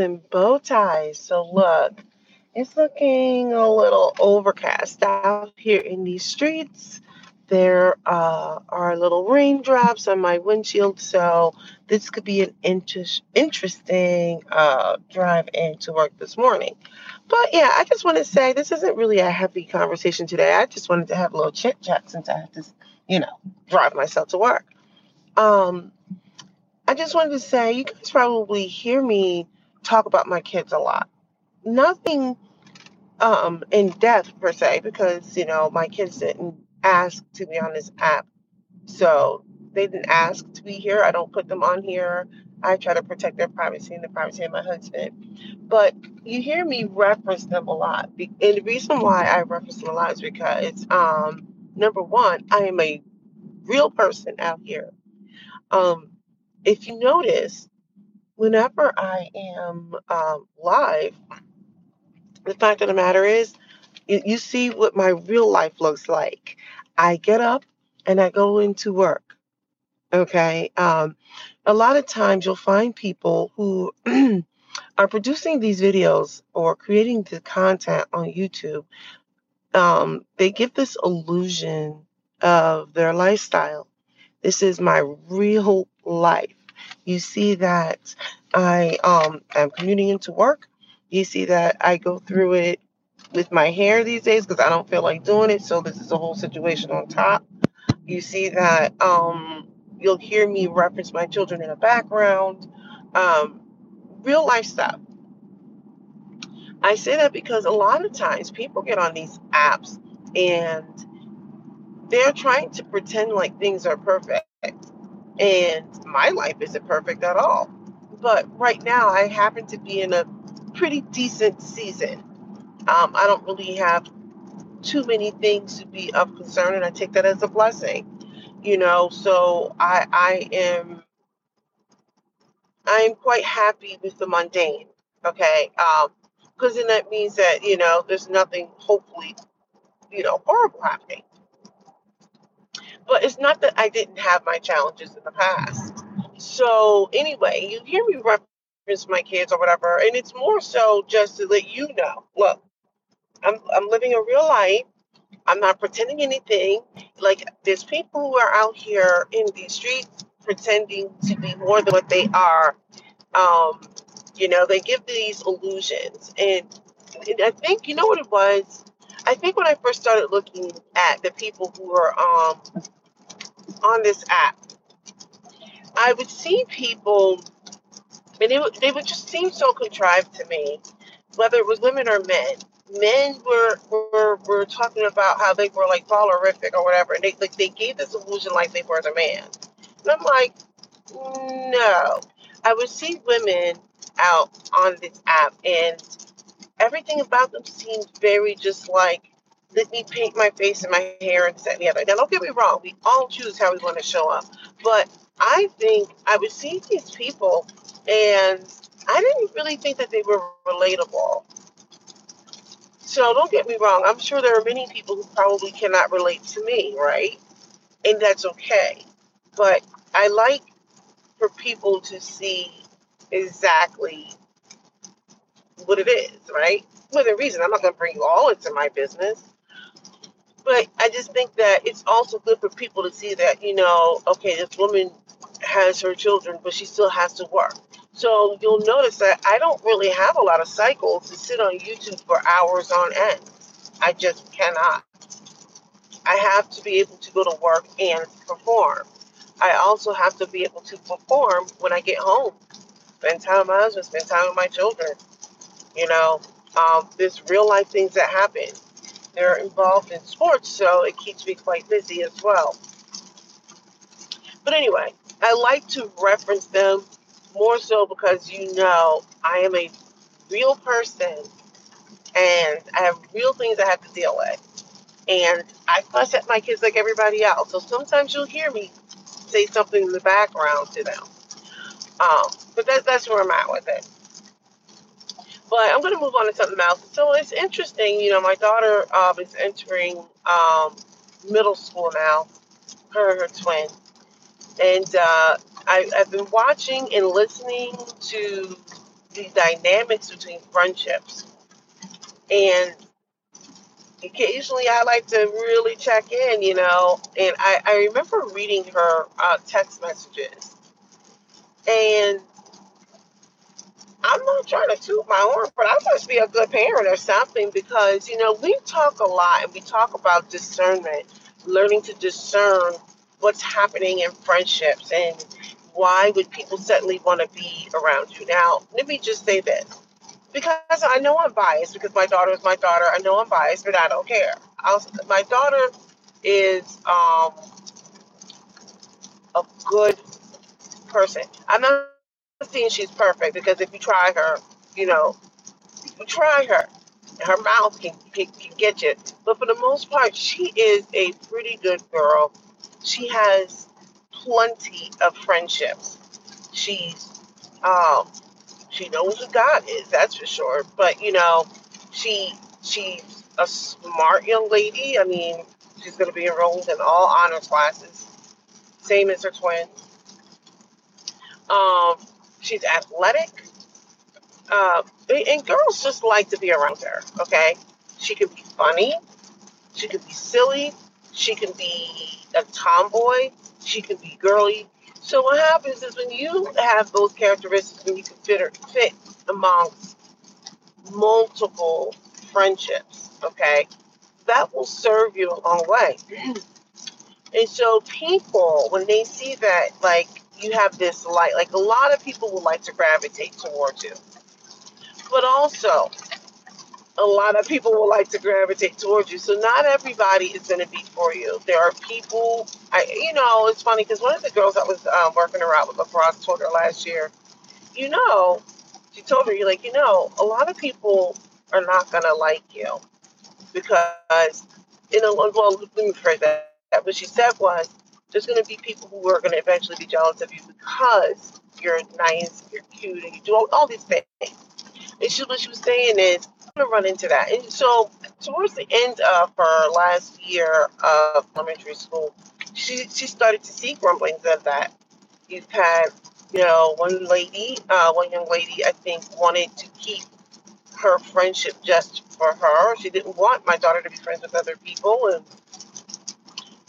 And bow ties. So look, it's looking a little overcast out here in these streets. There uh, are little raindrops on my windshield, so this could be an inter- interesting uh, drive into work this morning. But yeah, I just want to say this isn't really a heavy conversation today. I just wanted to have a little chit chat since I have to, you know, drive myself to work. Um, I just wanted to say you guys probably hear me talk about my kids a lot. Nothing um in depth per se because you know my kids didn't ask to be on this app. So they didn't ask to be here. I don't put them on here. I try to protect their privacy and the privacy of my husband. But you hear me reference them a lot. And the reason why I reference them a lot is because um number one, I am a real person out here. Um if you notice, whenever I am um, live, the fact of the matter is, you, you see what my real life looks like. I get up and I go into work. Okay. Um, a lot of times you'll find people who are producing these videos or creating the content on YouTube. Um, they give this illusion of their lifestyle. This is my real life. You see that I um, am commuting into work. You see that I go through it with my hair these days because I don't feel like doing it. So this is a whole situation on top. You see that um, you'll hear me reference my children in the background. Um, real life stuff. I say that because a lot of times people get on these apps and they're trying to pretend like things are perfect. And my life isn't perfect at all. But right now, I happen to be in a pretty decent season. Um, I don't really have too many things to be of concern, and I take that as a blessing. You know, so I I am I am quite happy with the mundane. Okay, um, because then that means that you know there's nothing hopefully you know horrible happening. But it's not that I didn't have my challenges in the past. So anyway, you hear me reference my kids or whatever, and it's more so just to let you know. Look, I'm I'm living a real life. I'm not pretending anything. Like there's people who are out here in these streets pretending to be more than what they are. Um, you know, they give these illusions, and, and I think you know what it was. I think when I first started looking at the people who are um, on this app, I would see people, and they would, they would just seem so contrived to me, whether it was women or men. Men were were, were talking about how they were like ballerific or whatever, and they like they gave this illusion like they were the man. And I'm like, no. I would see women out on this app, and everything about them seemed very just like, let me paint my face and my hair and set me up. Now, don't get me wrong, we all choose how we want to show up. But I think I would see these people, and I didn't really think that they were relatable. So don't get me wrong, I'm sure there are many people who probably cannot relate to me, right? And that's okay. But I like for people to see exactly what it is, right? Within reason. I'm not going to bring you all into my business. But I just think that it's also good for people to see that, you know, okay, this woman has her children, but she still has to work. So you'll notice that I don't really have a lot of cycles to sit on YouTube for hours on end. I just cannot. I have to be able to go to work and perform. I also have to be able to perform when I get home. Spend time with my husband, spend time with my children. You know, um, there's real life things that happen. They're involved in sports, so it keeps me quite busy as well. But anyway, I like to reference them more so because you know I am a real person and I have real things I have to deal with. And I fuss at my kids like everybody else. So sometimes you'll hear me say something in the background to them. Um, but that, that's where I'm at with it. But I'm going to move on to something else. So it's interesting, you know, my daughter um, is entering um, middle school now, her and her twin. And uh, I, I've been watching and listening to the dynamics between friendships. And occasionally I like to really check in, you know. And I, I remember reading her uh, text messages. And I'm not trying to toot my horn, but I must be a good parent or something because, you know, we talk a lot and we talk about discernment, learning to discern what's happening in friendships and why would people suddenly want to be around you. Now, let me just say this because I know I'm biased because my daughter is my daughter. I know I'm biased, but I don't care. I'll, my daughter is um, a good person. I'm not saying she's perfect because if you try her, you know, you try her, her mouth can, can, can get you. But for the most part, she is a pretty good girl. She has plenty of friendships. She's um, she knows who God is, that's for sure. But you know, she she's a smart young lady. I mean, she's going to be enrolled in all honors classes, same as her twin. Um, she's athletic, uh, and girls just like to be around her. Okay, she can be funny, she can be silly, she can be a tomboy, she can be girly. So what happens is when you have those characteristics and you can fit, fit amongst multiple friendships, okay, that will serve you a long way. And so people, when they see that, like you have this light, like a lot of people will like to gravitate towards you. But also, a lot of people will like to gravitate towards you. So not everybody is going to be for you. There are people. I, you know, it's funny because one of the girls that was um, working around with lacrosse told her last year, you know, she told her, you're like, you know, a lot of people are not going to like you because, you know, well, let me rephrase that. What she said was, there's going to be people who are going to eventually be jealous of you because you're nice, you're cute, and you do all, all these things. And she, what she was saying is, I'm gonna run into that. And so, towards the end of her last year of elementary school, she she started to see grumblings of that. You've had, you know, one lady, uh, one young lady, I think, wanted to keep her friendship just for her. She didn't want my daughter to be friends with other people, and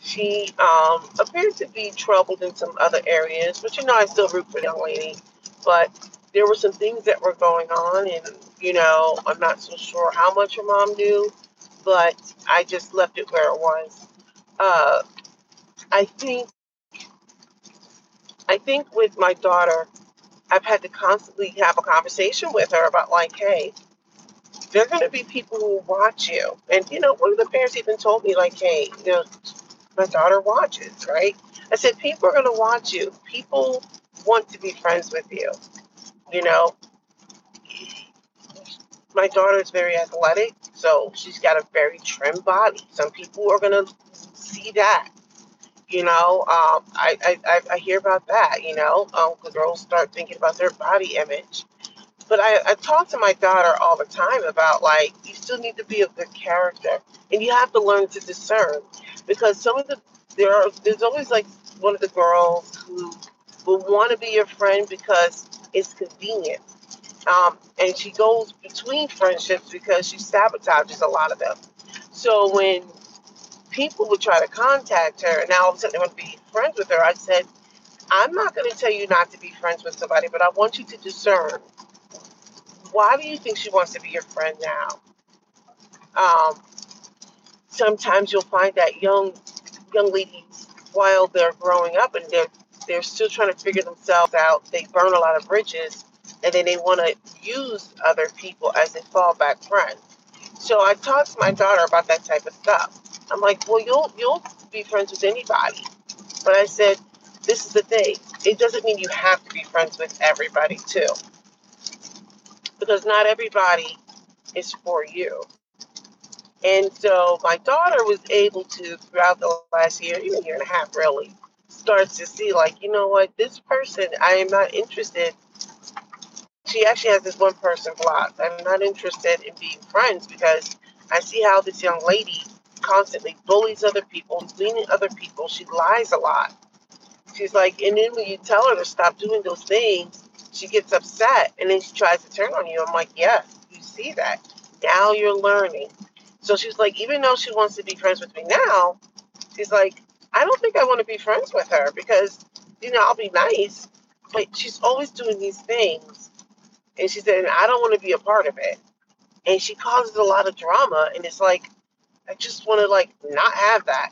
she um, appeared to be troubled in some other areas. But you know, I still root for the young lady. But there were some things that were going on, and you know, I'm not so sure how much her mom knew, but I just left it where it was. Uh, I think, I think with my daughter, I've had to constantly have a conversation with her about like, hey, there are going to be people who watch you, and you know, one of the parents even told me like, hey, you know, my daughter watches, right? I said, people are going to watch you. People want to be friends with you. You know, my daughter is very athletic, so she's got a very trim body. Some people are gonna see that. You know, um, I, I, I hear about that. You know, um, girls start thinking about their body image. But I, I talk to my daughter all the time about like you still need to be a good character, and you have to learn to discern because some of the there are there's always like one of the girls who will want to be your friend because it's convenient. Um, and she goes between friendships because she sabotages a lot of them. So when people would try to contact her, and now all of a sudden they want to be friends with her, I said, I'm not going to tell you not to be friends with somebody, but I want you to discern why do you think she wants to be your friend now? Um, sometimes you'll find that young young ladies, while they're growing up and they're they're still trying to figure themselves out, they burn a lot of bridges and then they want to use other people as a fallback friend. So I talked to my daughter about that type of stuff. I'm like, well, you'll you'll be friends with anybody, but I said, this is the thing. It doesn't mean you have to be friends with everybody too, because not everybody is for you. And so my daughter was able to, throughout the last year, even year and a half, really, starts to see like, you know what, this person, I am not interested she actually has this one person blocked. I'm not interested in being friends because I see how this young lady constantly bullies other people, demeaning other people. She lies a lot. She's like, and then when you tell her to stop doing those things, she gets upset and then she tries to turn on you. I'm like, yes, you see that. Now you're learning. So she's like, even though she wants to be friends with me now, she's like, I don't think I want to be friends with her because, you know, I'll be nice, but she's always doing these things. And she said, I don't want to be a part of it. And she causes a lot of drama. And it's like, I just want to, like, not have that.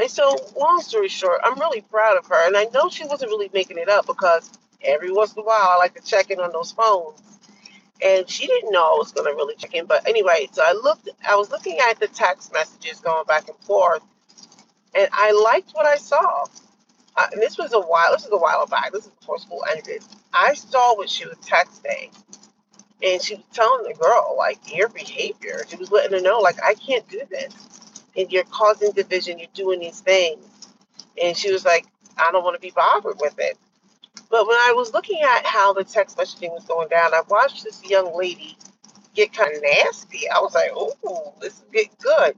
And so, long story short, I'm really proud of her. And I know she wasn't really making it up because every once in a while I like to check in on those phones. And she didn't know I was going to really check in. But anyway, so I looked, I was looking at the text messages going back and forth. And I liked what I saw. Uh, and this was a while, this was a while back. This is before school ended. I saw what she was texting. And she was telling the girl, like, your behavior. She was letting her know, like, I can't do this and you're causing division, you're doing these things. And she was like, I don't want to be bothered with it. But when I was looking at how the text messaging was going down, I watched this young lady get kind of nasty. I was like, oh, this is getting good.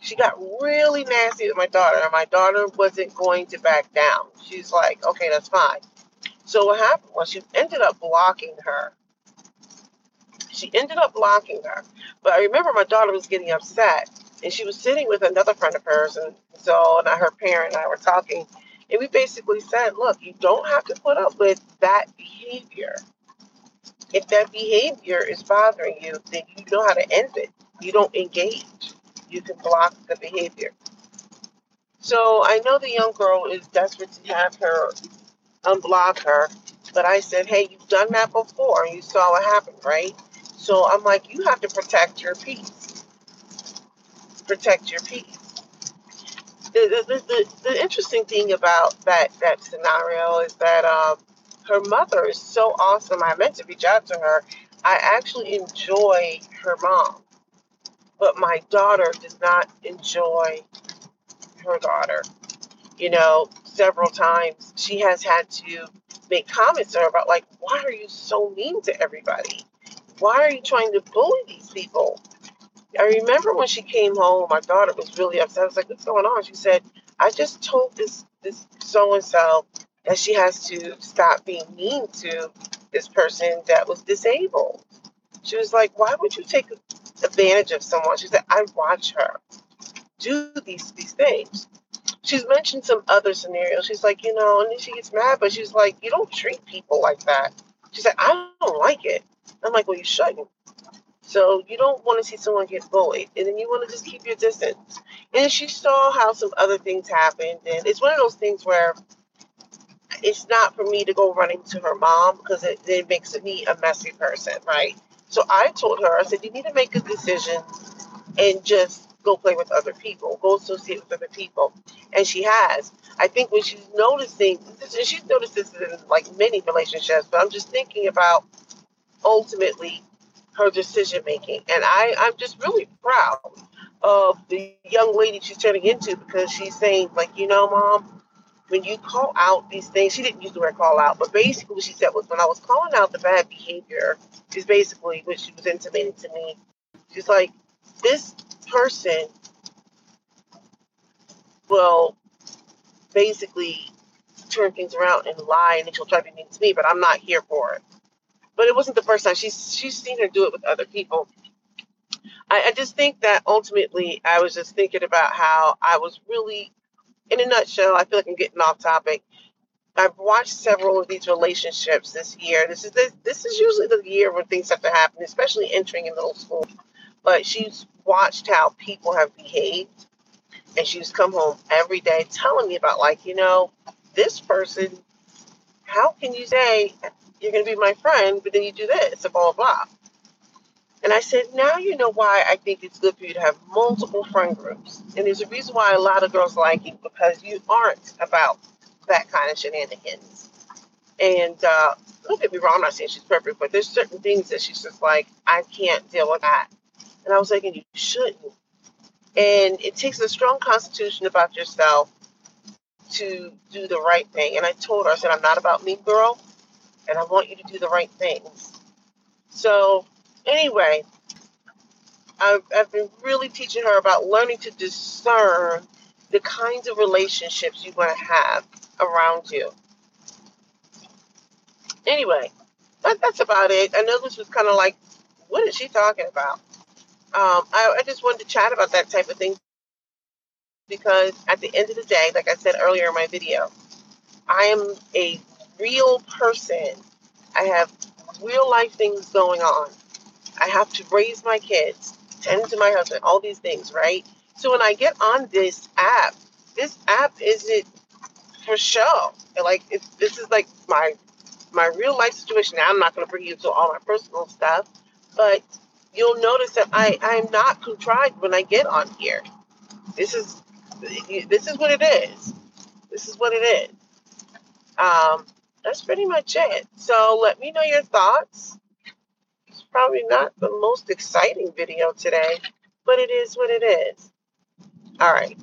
She got really nasty with my daughter, and my daughter wasn't going to back down. She's like, okay, that's fine. So what happened was she ended up blocking her. She ended up blocking her. But I remember my daughter was getting upset and she was sitting with another friend of hers, and so and her parent and I were talking, and we basically said, look, you don't have to put up with that behavior. If that behavior is bothering you, then you know how to end it. You don't engage. You can block the behavior. So I know the young girl is desperate to have her unblock her, but I said, hey, you've done that before. You saw what happened, right? So I'm like, you have to protect your peace protect your peace. The, the, the, the interesting thing about that, that scenario is that um, her mother is so awesome. I meant to reach out to her. I actually enjoy her mom, but my daughter does not enjoy her daughter. You know, several times she has had to make comments to her about, like, why are you so mean to everybody? Why are you trying to bully these people? I remember when she came home, my daughter was really upset. I was like, what's going on? She said, I just told this this so and so that she has to stop being mean to this person that was disabled. She was like, Why would you take advantage of someone? She said, I watch her do these these things. She's mentioned some other scenarios. She's like, you know, and then she gets mad, but she's like, you don't treat people like that. She's like, I don't like it. I'm like, well, you shouldn't. So you don't want to see someone get bullied, and then you want to just keep your distance. And she saw how some other things happened, and it's one of those things where it's not for me to go running to her mom because it, it makes me a messy person, right? So I told her, I said, you need to make a decision and just go play with other people, go associate with other people. And she has. I think when she's noticing, and she's noticed this in like many relationships, but I'm just thinking about ultimately her decision making. And I, I'm just really proud of the young lady she's turning into because she's saying, like, you know, mom, when you call out these things, she didn't use the word call out, but basically what she said was when I was calling out the bad behavior, is basically what she was intimating to me. She's like, this person will basically turn things around and lie and she'll try to be mean to me, but I'm not here for it but it wasn't the first time. She's she's seen her do it with other people. I, I just think that ultimately, I was just thinking about how I was really, in a nutshell, I feel like I'm getting off topic. I've watched several of these relationships this year. This is this, this is usually the year when things have to happen, especially entering in middle school. But she's watched how people have behaved, and she's come home every day telling me about like, you know, this person. How can you say you're going to be my friend, but then you do this, and blah, blah, blah. And I said, now you know why I think it's good for you to have multiple friend groups. And there's a reason why a lot of girls like you because you aren't about that kind of shenanigans. And uh, don't get me wrong, I'm not saying she's perfect, but there's certain things that she's just like, I can't deal with that. And I was thinking, you shouldn't. And it takes a strong constitution about yourself to do the right thing. And I told her, I said, I'm not about me, girl and I want you to do the right things. So, anyway, I've, I've been really teaching her about learning to discern the kinds of relationships you want to have around you. Anyway, that, that's about it. I know this was kind of like, what is she talking about? Um, I, I just wanted to chat about that type of thing because at the end of the day, like I said earlier in my video, I am a real person. I have real life things going on. I have to raise my kids, tend to my husband, all these things, right? So when I get on this app, this app isn't for show. Like this is like my my real life situation. Now I'm not going to bring you to all my personal stuff, but you'll notice that I, I'm not contrived when I get on here. This is this is what it is. This is what it is. Um, that's pretty much it. So let me know your thoughts. It's probably not the most exciting video today, but it is what it is. All right.